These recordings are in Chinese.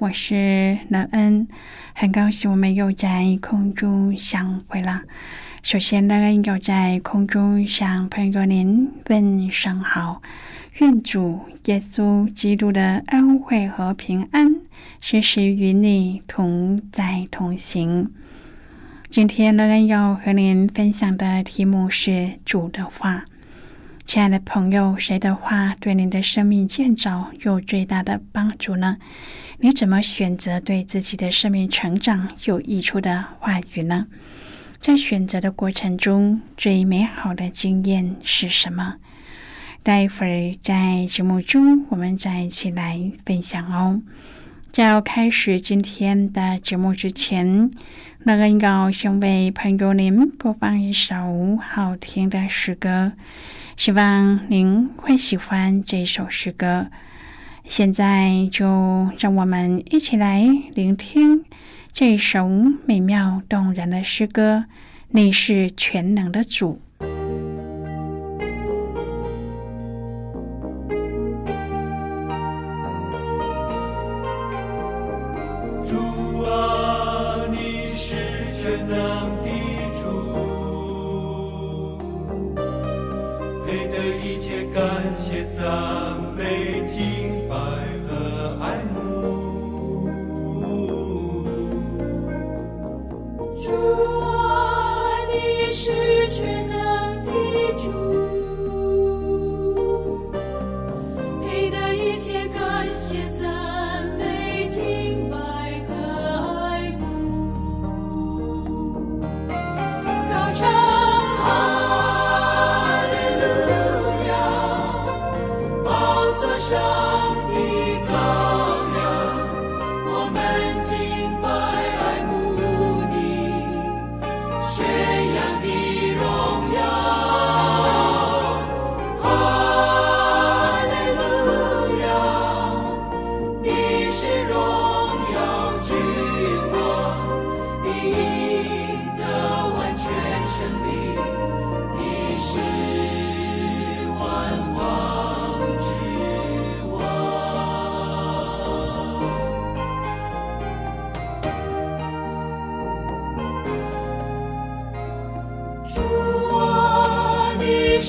我是乐恩，很高兴我们又在空中相会了。首先，乐恩要在空中向朋友您问声好，愿主耶稣基督的恩惠和平安时时与你同在同行。今天，乐恩要和您分享的题目是主的话。亲爱的朋友，谁的话对您的生命建造有最大的帮助呢？你怎么选择对自己的生命成长有益处的话语呢？在选择的过程中，最美好的经验是什么？待会儿在节目中，我们再一起来分享哦。在要开始今天的节目之前，那个要先为朋友您播放一首好听的诗歌。希望您会喜欢这首诗歌。现在就让我们一起来聆听这首美妙动人的诗歌。你是全能的主。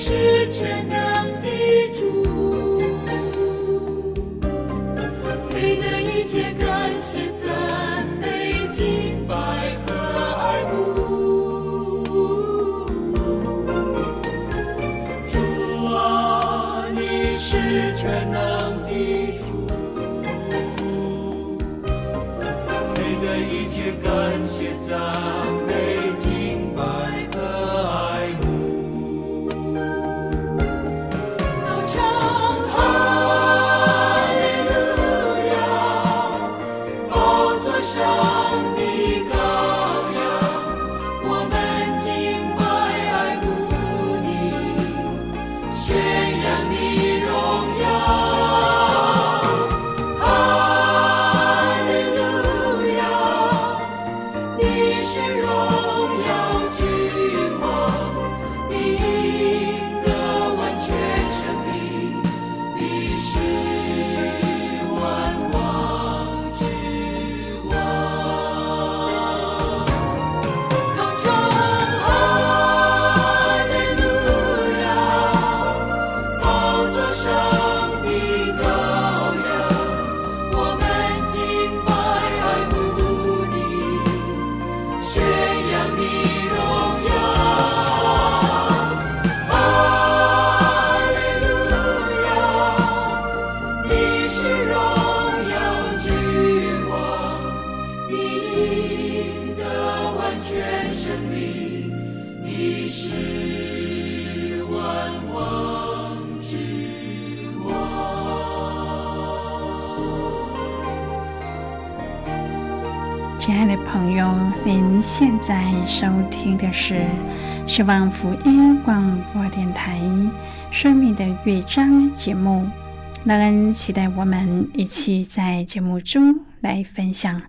是全能的主，配得一切感谢、赞美、敬拜和爱慕。主啊，你是全能的主，配得一切感谢、赞亲爱的朋友，您现在收听的是希望福音广播电台《生命的乐章》节目。乐恩期待我们一起在节目中来分享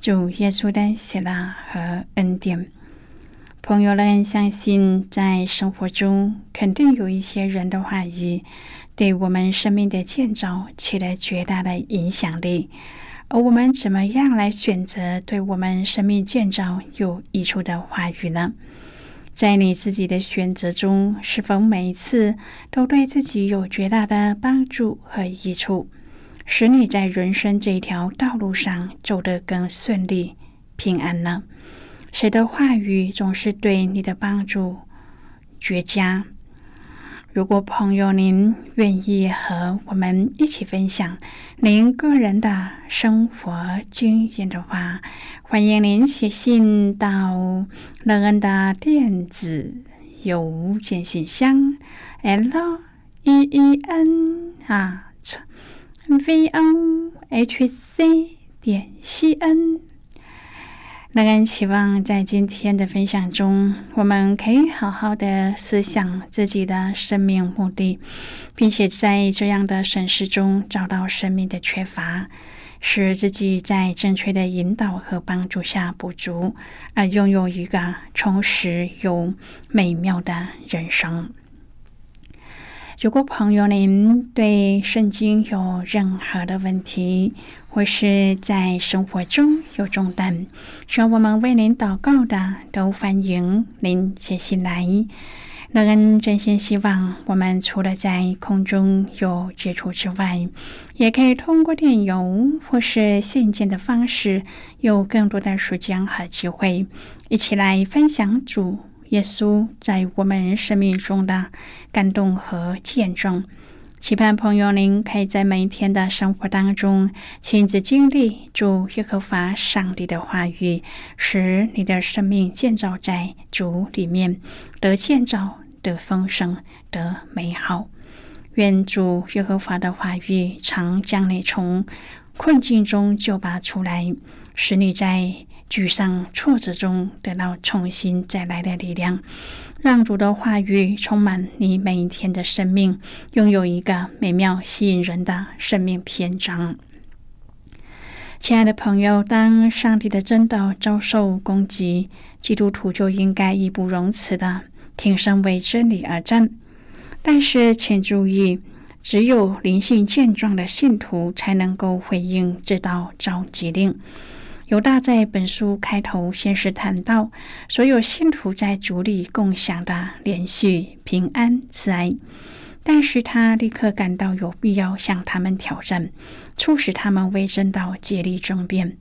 主耶稣的喜乐和恩典。朋友，乐恩相信，在生活中肯定有一些人的话语，对我们生命的建造起了绝大的影响力。而我们怎么样来选择对我们生命建造有益处的话语呢？在你自己的选择中，是否每一次都对自己有绝大的帮助和益处，使你在人生这条道路上走得更顺利、平安呢？谁的话语总是对你的帮助绝佳？如果朋友您愿意和我们一起分享您个人的生活经验的话，欢迎您写信到乐恩的电子邮件信箱：l e e n 啊，v o h c 点 c n。乐恩期望在今天的分享中，我们可以好好的思想自己的生命目的，并且在这样的审视中找到生命的缺乏，使自己在正确的引导和帮助下补足，而拥有一个充实又美妙的人生。如果朋友您对圣经有任何的问题，或是在生活中有重担，需要我们为您祷告的，都欢迎您写信来。乐恩真心希望，我们除了在空中有接触之外，也可以通过电邮或是信件的方式，有更多的时间和机会，一起来分享主耶稣在我们生命中的感动和见证。期盼朋友，您可以在每一天的生活当中亲自经历主耶和华上帝的话语，使你的生命建造在主里面，得建造、得丰盛、得美好。愿主耶和华的话语常将你从困境中救拔出来，使你在沮丧、挫折中得到重新再来的力量。让主的话语充满你每一天的生命，拥有一个美妙、吸引人的生命篇章。亲爱的朋友，当上帝的真道遭受攻击，基督徒就应该义不容辞的挺身为真理而战。但是，请注意，只有灵性健壮的信徒才能够回应这道召集令。犹大在本书开头先是谈到所有信徒在主里共享的连续平安慈爱，但是他立刻感到有必要向他们挑战，促使他们威震到竭力争辩。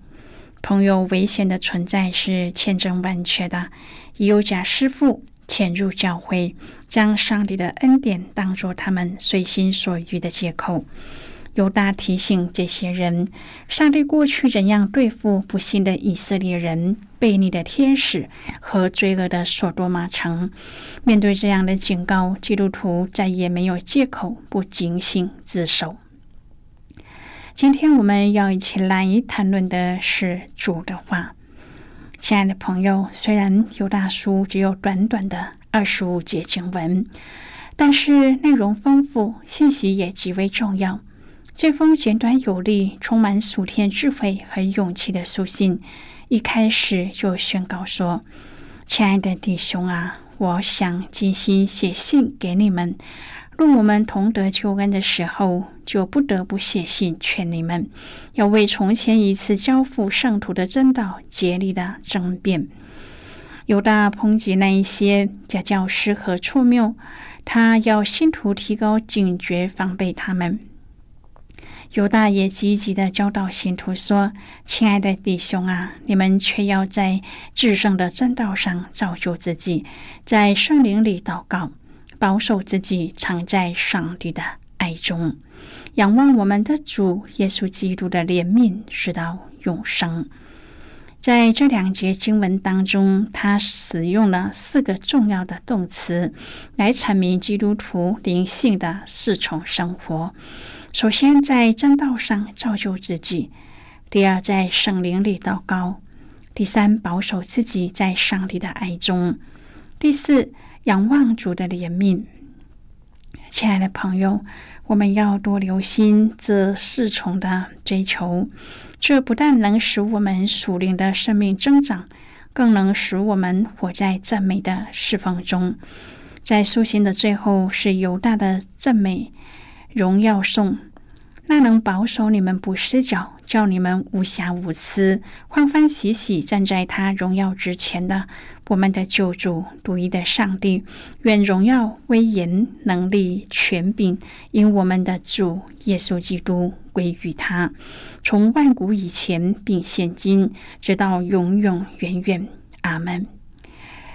朋友，危险的存在是千真万确的，有假师傅潜入教会，将上帝的恩典当作他们随心所欲的借口。犹大提醒这些人：上帝过去怎样对付不幸的以色列人、悖逆的天使和罪恶的索多玛城。面对这样的警告，基督徒再也没有借口不警醒自首。今天我们要一起来谈论的是主的话。亲爱的朋友，虽然犹大书只有短短的二十五节经文，但是内容丰富，信息也极为重要。这封简短有力、充满属天智慧和勇气的书信，一开始就宣告说：“亲爱的弟兄啊，我想精心写信给你们。若我们同得救恩的时候，就不得不写信劝你们，要为从前一次交付圣徒的真道竭力的争辩。”犹大抨击那一些假教师和错谬，他要信徒提高警觉，防备他们。犹大也积极的教导信徒说：“亲爱的弟兄啊，你们却要在至圣的正道上造就自己，在圣灵里祷告，保守自己，藏在上帝的爱中，仰望我们的主耶稣基督的怜悯，直到永生。”在这两节经文当中，他使用了四个重要的动词来阐明基督徒灵性的四重生活。首先，在正道上造就自己；第二，在圣灵里祷告；第三，保守自己在上帝的爱中；第四，仰望主的怜悯。亲爱的朋友，我们要多留心这四重的追求，这不但能使我们属灵的生命增长，更能使我们活在赞美的释放中。在书信的最后是犹大的赞美荣耀颂。那能保守你们不失脚，叫你们无瑕无疵，欢欢喜喜站在他荣耀之前的我们的救主独一的上帝，愿荣耀、威严、能力、权柄，因我们的主耶稣基督归于他，从万古以前并现今，直到永永远远。阿门。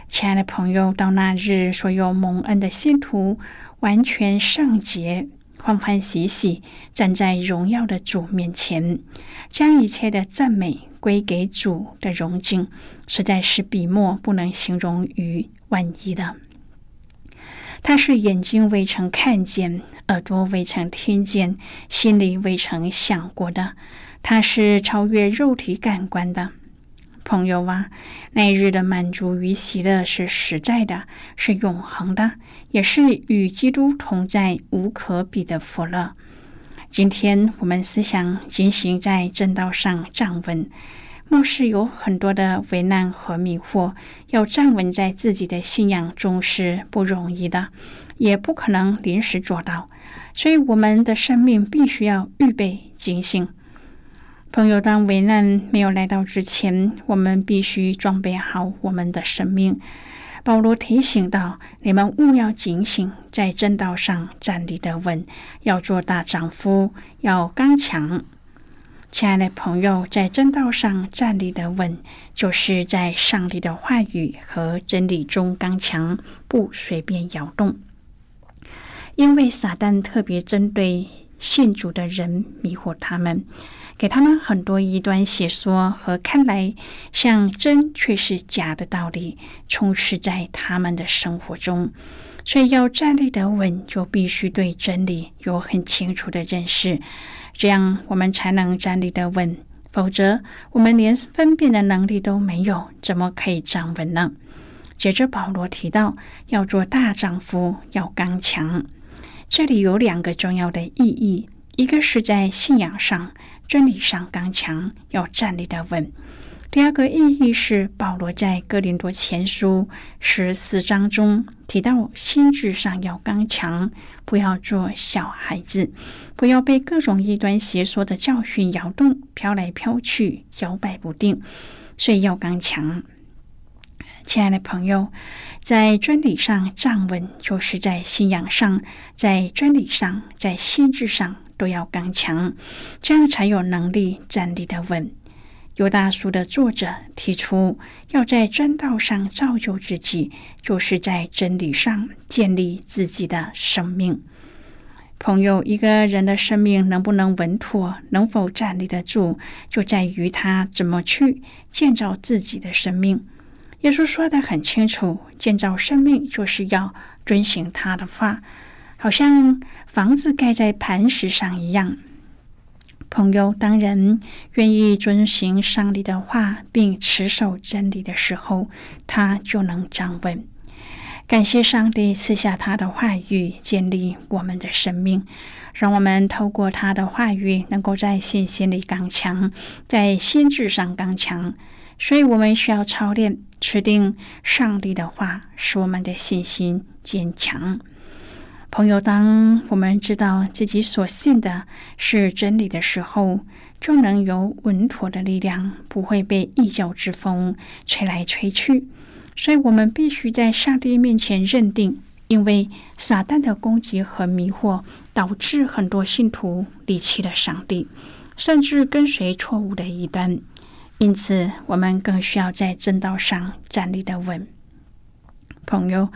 亲爱的朋友，到那日，所有蒙恩的信徒完全圣洁。欢欢喜喜站在荣耀的主面前，将一切的赞美归给主的荣景，实在是笔墨不能形容于万一的。他是眼睛未曾看见，耳朵未曾听见，心里未曾想过的。他是超越肉体感官的。朋友啊，那日的满足与喜乐是实在的，是永恒的，也是与基督同在、无可比的福乐。今天我们思想进行在正道上站稳，末世有很多的危难和迷惑，要站稳在自己的信仰中是不容易的，也不可能临时做到，所以我们的生命必须要预备警醒。朋友，当危难没有来到之前，我们必须装备好我们的生命。保罗提醒道：“你们务要警醒，在正道上站立得稳，要做大丈夫，要刚强。”亲爱的朋友，在正道上站立得稳，就是在上帝的话语和真理中刚强，不随便摇动。因为撒旦特别针对信主的人，迷惑他们。给他们很多异端邪说和看来像真却是假的道理充斥在他们的生活中，所以要站立得稳，就必须对真理有很清楚的认识，这样我们才能站立得稳。否则，我们连分辨的能力都没有，怎么可以站稳呢？接着，保罗提到要做大丈夫，要刚强。这里有两个重要的意义，一个是在信仰上。真理上刚强，要站立得稳。第二个意义是，保罗在哥林多前书十四章中提到，心智上要刚强，不要做小孩子，不要被各种异端邪说的教训摇动、飘来飘去、摇摆不定，所以要刚强。亲爱的朋友，在真理上站稳，就是在信仰上，在真理上，在心智上。都要刚强，这样才有能力站立的稳。犹大书的作者提出，要在真道上造就自己，就是在真理上建立自己的生命。朋友，一个人的生命能不能稳妥，能否站立得住，就在于他怎么去建造自己的生命。耶稣说的很清楚，建造生命就是要遵行他的话。好像房子盖在磐石上一样。朋友，当人愿意遵行上帝的话，并持守真理的时候，他就能站稳。感谢上帝赐下他的话语，建立我们的生命，让我们透过他的话语，能够在信心里刚强，在心智上刚强。所以，我们需要操练持定上帝的话，使我们的信心坚强。朋友，当我们知道自己所信的是真理的时候，就能有稳妥的力量，不会被异教之风吹来吹去。所以，我们必须在上帝面前认定，因为撒旦的攻击和迷惑，导致很多信徒离弃了上帝，甚至跟随错误的一端。因此，我们更需要在正道上站立的稳。朋友。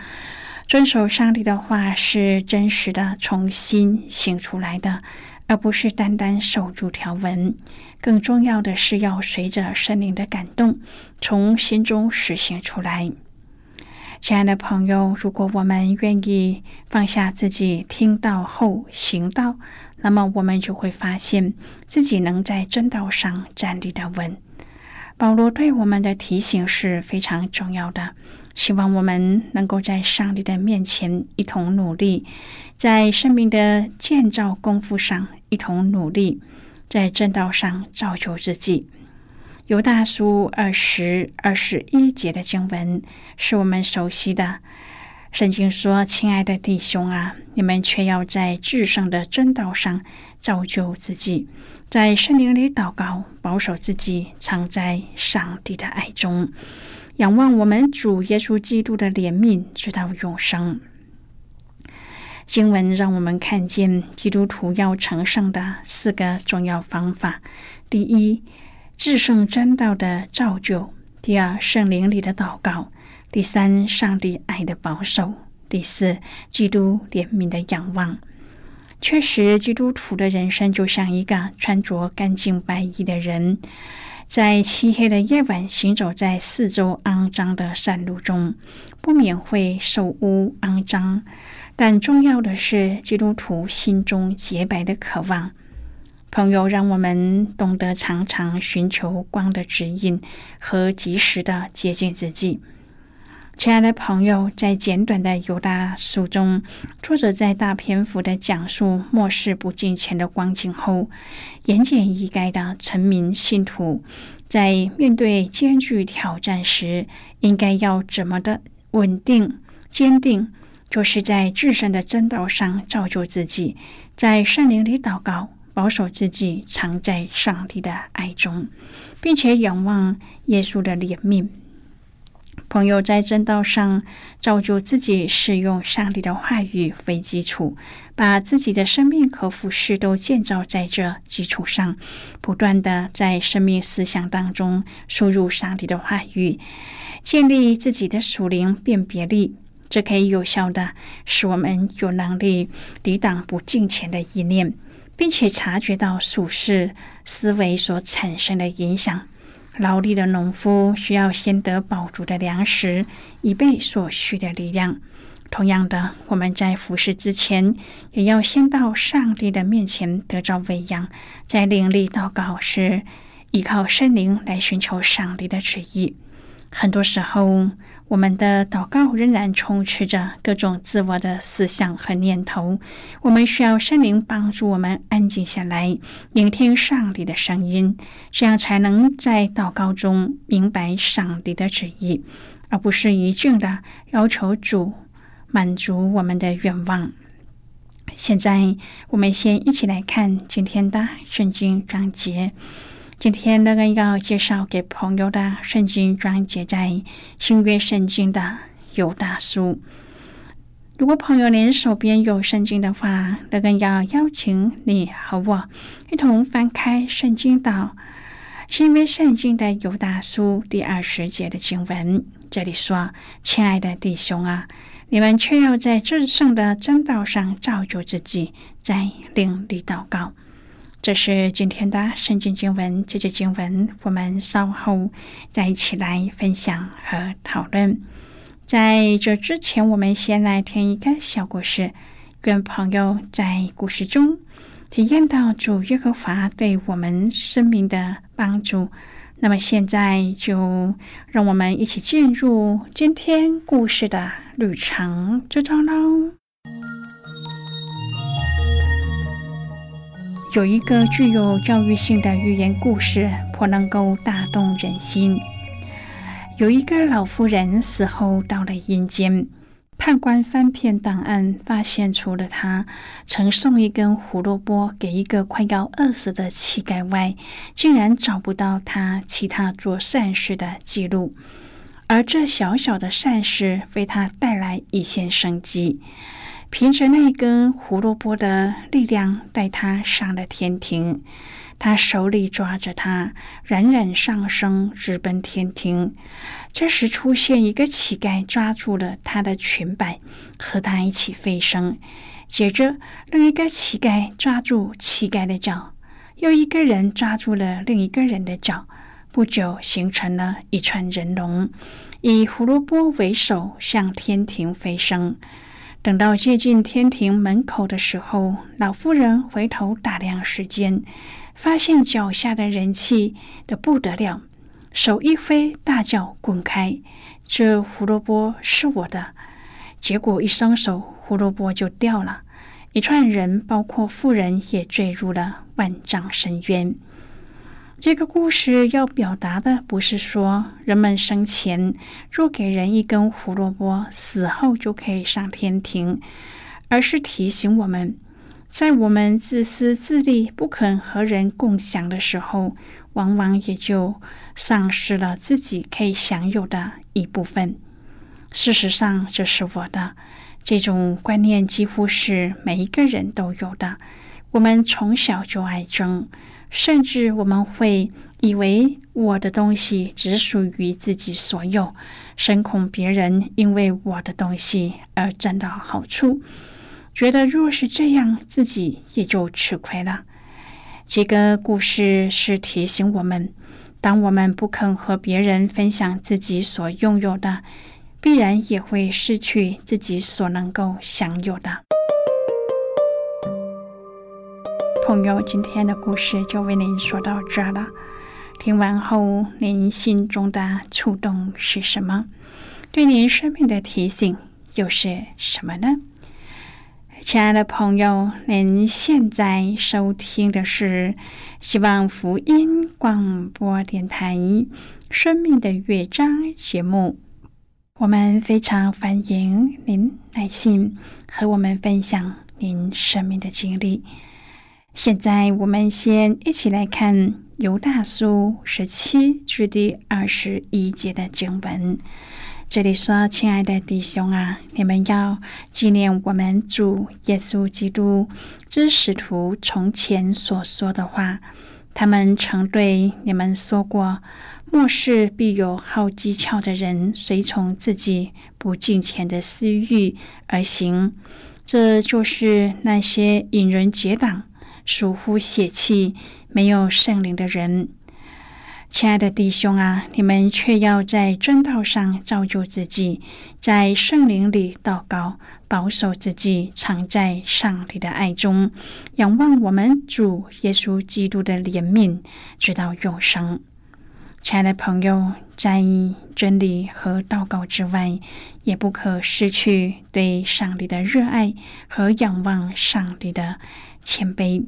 遵守上帝的话是真实的，从心醒出来的，而不是单单守住条文。更重要的是要随着神灵的感动，从心中实行出来。亲爱的朋友，如果我们愿意放下自己听到后行道，那么我们就会发现自己能在正道上站立的稳。保罗对我们的提醒是非常重要的，希望我们能够在上帝的面前一同努力，在生命的建造功夫上一同努力，在正道上造就自己。犹大书二十二十一节的经文是我们熟悉的。圣经说：“亲爱的弟兄啊，你们却要在至圣的真道上造就自己。”在圣灵里祷告，保守自己，藏在上帝的爱中，仰望我们主耶稣基督的怜悯，直到永生。经文让我们看见基督徒要成圣的四个重要方法：第一，至圣真道的造就；第二，圣灵里的祷告；第三，上帝爱的保守；第四，基督怜悯的仰望。确实，基督徒的人生就像一个穿着干净白衣的人，在漆黑的夜晚行走在四周肮脏的山路中，不免会受污肮脏。但重要的是，基督徒心中洁白的渴望。朋友，让我们懂得常常寻求光的指引和及时的接近自己。亲爱的朋友，在简短的犹大书中，作者在大篇幅的讲述末世不敬虔的光景后，言简意赅的陈明信徒在面对艰巨挑战时，应该要怎么的稳定坚定，就是在至圣的正道上造就自己，在圣灵里祷告，保守自己，藏在上帝的爱中，并且仰望耶稣的怜悯。朋友在正道上造就自己，是用上帝的话语为基础，把自己的生命和服饰都建造在这基础上，不断的在生命思想当中输入上帝的话语，建立自己的属灵辨别力，这可以有效的使我们有能力抵挡不敬虔的意念，并且察觉到属世思维所产生的影响。劳力的农夫需要先得饱足的粮食，以备所需的力量。同样的，我们在服侍之前，也要先到上帝的面前得着喂养。在灵里祷告时，依靠圣灵来寻求上帝的旨意。很多时候，我们的祷告仍然充斥着各种自我的思想和念头。我们需要圣灵帮助我们安静下来，聆听上帝的声音，这样才能在祷告中明白上帝的旨意，而不是一劲的要求主满足我们的愿望。现在，我们先一起来看今天的圣经章节。今天那个要介绍给朋友的圣经章节在新约圣经的犹大书。如果朋友您手边有圣经的话，那个要邀请你和我一同翻开圣经到新约圣经的犹大书第二十节的经文。这里说：“亲爱的弟兄啊，你们却要在至圣的真道上造就自己，在灵里祷告。”这是今天的圣经经文，这节经文我们稍后再一起来分享和讨论。在这之前，我们先来听一个小故事，愿朋友在故事中体验到主耶和华对我们生命的帮助。那么现在就让我们一起进入今天故事的旅程之中喽。有一个具有教育性的寓言故事，颇能够打动人心。有一个老妇人死后到了阴间，判官翻遍档案，发现除了他曾送一根胡萝卜给一个快要饿死的乞丐外，竟然找不到他其他做善事的记录。而这小小的善事为他带来一线生机。凭着那根胡萝卜的力量带他上了天庭。他手里抓着它，冉冉上升，直奔天庭。这时出现一个乞丐，抓住了他的裙摆，和他一起飞升。接着，另一个乞丐抓住乞丐的脚，又一个人抓住了另一个人的脚。不久，形成了一串人龙，以胡萝卜为首，向天庭飞升。等到接近天庭门口的时候，老妇人回头打量时间。发现脚下的人气的不得了，手一挥，大叫：“滚开！这胡萝卜是我的。”结果一松手，胡萝卜就掉了。一串人，包括妇人，也坠入了万丈深渊。这个故事要表达的，不是说人们生前若给人一根胡萝卜，死后就可以上天庭，而是提醒我们。在我们自私自利、不肯和人共享的时候，往往也就丧失了自己可以享有的一部分。事实上，这是我的这种观念，几乎是每一个人都有的。我们从小就爱争，甚至我们会以为我的东西只属于自己所有，深恐别人因为我的东西而占到好处。觉得若是这样，自己也就吃亏了。这个故事是提醒我们：当我们不肯和别人分享自己所拥有的，必然也会失去自己所能够享有的。朋友，今天的故事就为您说到这了。听完后，您心中的触动是什么？对您生命的提醒又是什么呢？亲爱的朋友，您现在收听的是希望福音广播电台《生命的乐章》节目。我们非常欢迎您来信和我们分享您生命的经历。现在，我们先一起来看《犹大书》十七至第二十一节的经文。这里说：“亲爱的弟兄啊，你们要纪念我们主耶稣基督之使徒从前所说的话。他们曾对你们说过：末世必有好机巧的人随从自己不敬虔的私欲而行。这就是那些引人结党、疏忽血气、没有圣灵的人。”亲爱的弟兄啊，你们却要在正道上造就自己，在圣灵里祷告，保守自己，藏在上帝的爱中，仰望我们主耶稣基督的怜悯，直到永生。亲爱的朋友，在真理和祷告之外，也不可失去对上帝的热爱和仰望上帝的谦卑。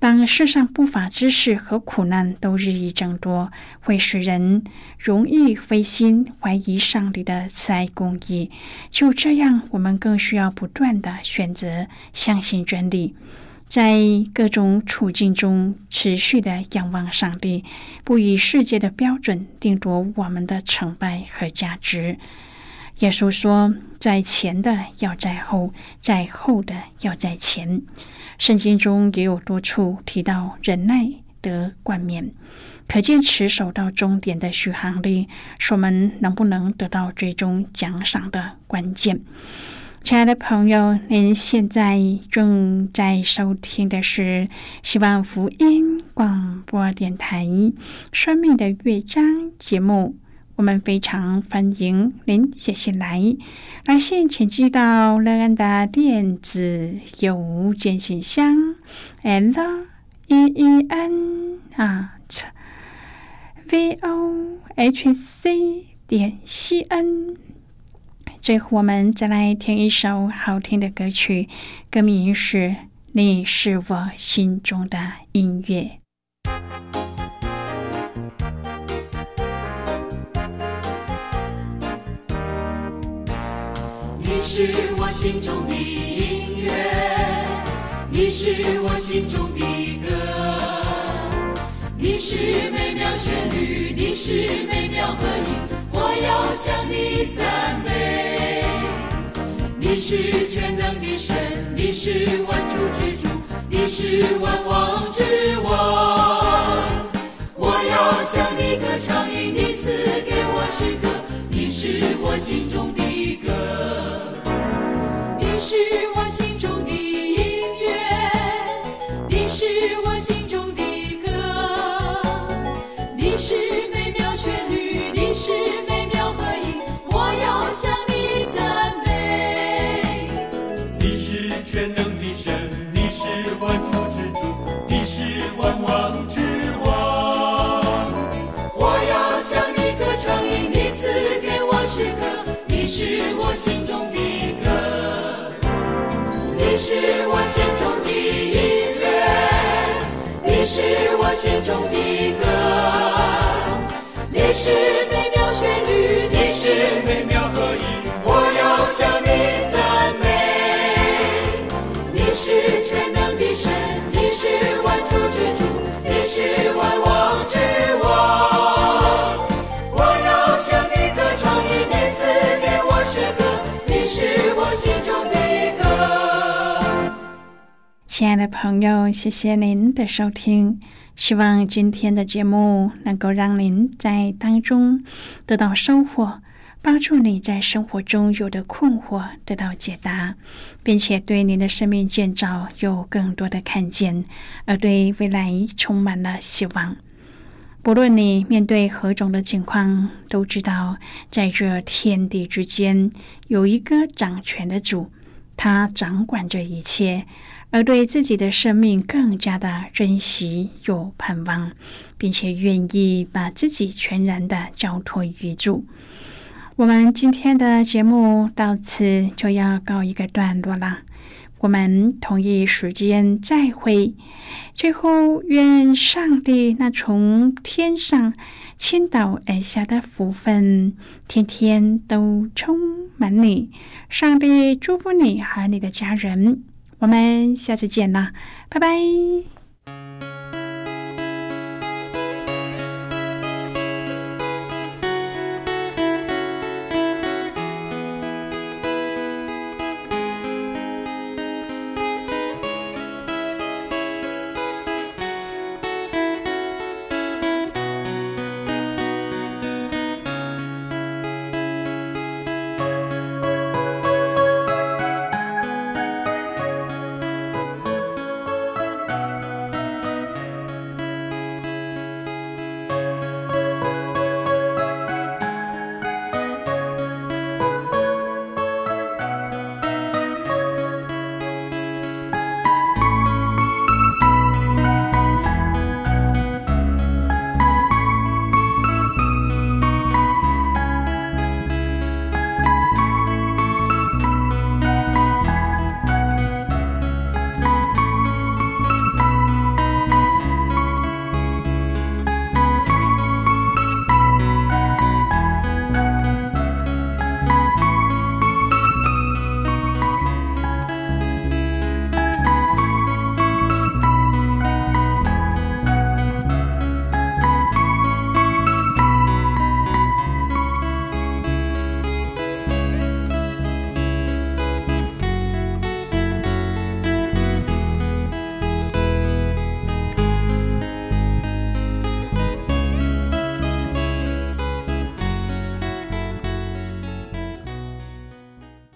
当世上不法之事和苦难都日益增多，会使人容易灰心，怀疑上帝的慈爱公义。就这样，我们更需要不断的选择相信真理，在各种处境中持续的仰望上帝，不以世界的标准定夺我们的成败和价值。耶稣说：“在前的要在后，在后的要在前。”圣经中也有多处提到忍耐的冠冕，可见持守到终点的续航力是我们能不能得到最终奖赏的关键。亲爱的朋友，您现在正在收听的是希望福音广播电台《生命的乐章》节目。我们非常欢迎您写信来，来信请寄到乐安的电子邮件信箱，l e e n 啊，v o h c 点 c n。最后，我们再来听一首好听的歌曲，歌名是《你是我心中的音乐》。是我心中的音乐，你是我心中的歌，你是美妙旋律，你是美妙和音，我要向你赞美。你是全能的神，你是万主之主，你是万王之王。我要向你歌唱，因你赐给我诗歌，你是我心中的歌，是我心中的音乐，你是我心中的歌，你是美妙旋律，你是美妙合音，我要向你赞美。你是全能的神，你是万主之主，你是万王之王。我要向你歌唱，因你赐给我诗歌，你是我心中我心中的音乐，你是我心中的歌，你是美妙旋律，你是美妙和音，我要向你赞美。你是全能的神，你是万主之主，你是万王之王。我要向你歌唱，因你赐给我诗歌，你是我心中的。亲爱的朋友，谢谢您的收听。希望今天的节目能够让您在当中得到收获，帮助你在生活中有的困惑得到解答，并且对您的生命建造有更多的看见，而对未来充满了希望。不论你面对何种的情况，都知道在这天地之间有一个掌权的主，他掌管着一切。而对自己的生命更加的珍惜、有盼望，并且愿意把自己全然的交托于主。我们今天的节目到此就要告一个段落了，我们同一时间再会。最后，愿上帝那从天上倾倒而下的福分，天天都充满你。上帝祝福你和你的家人。我们下次见啦，拜拜。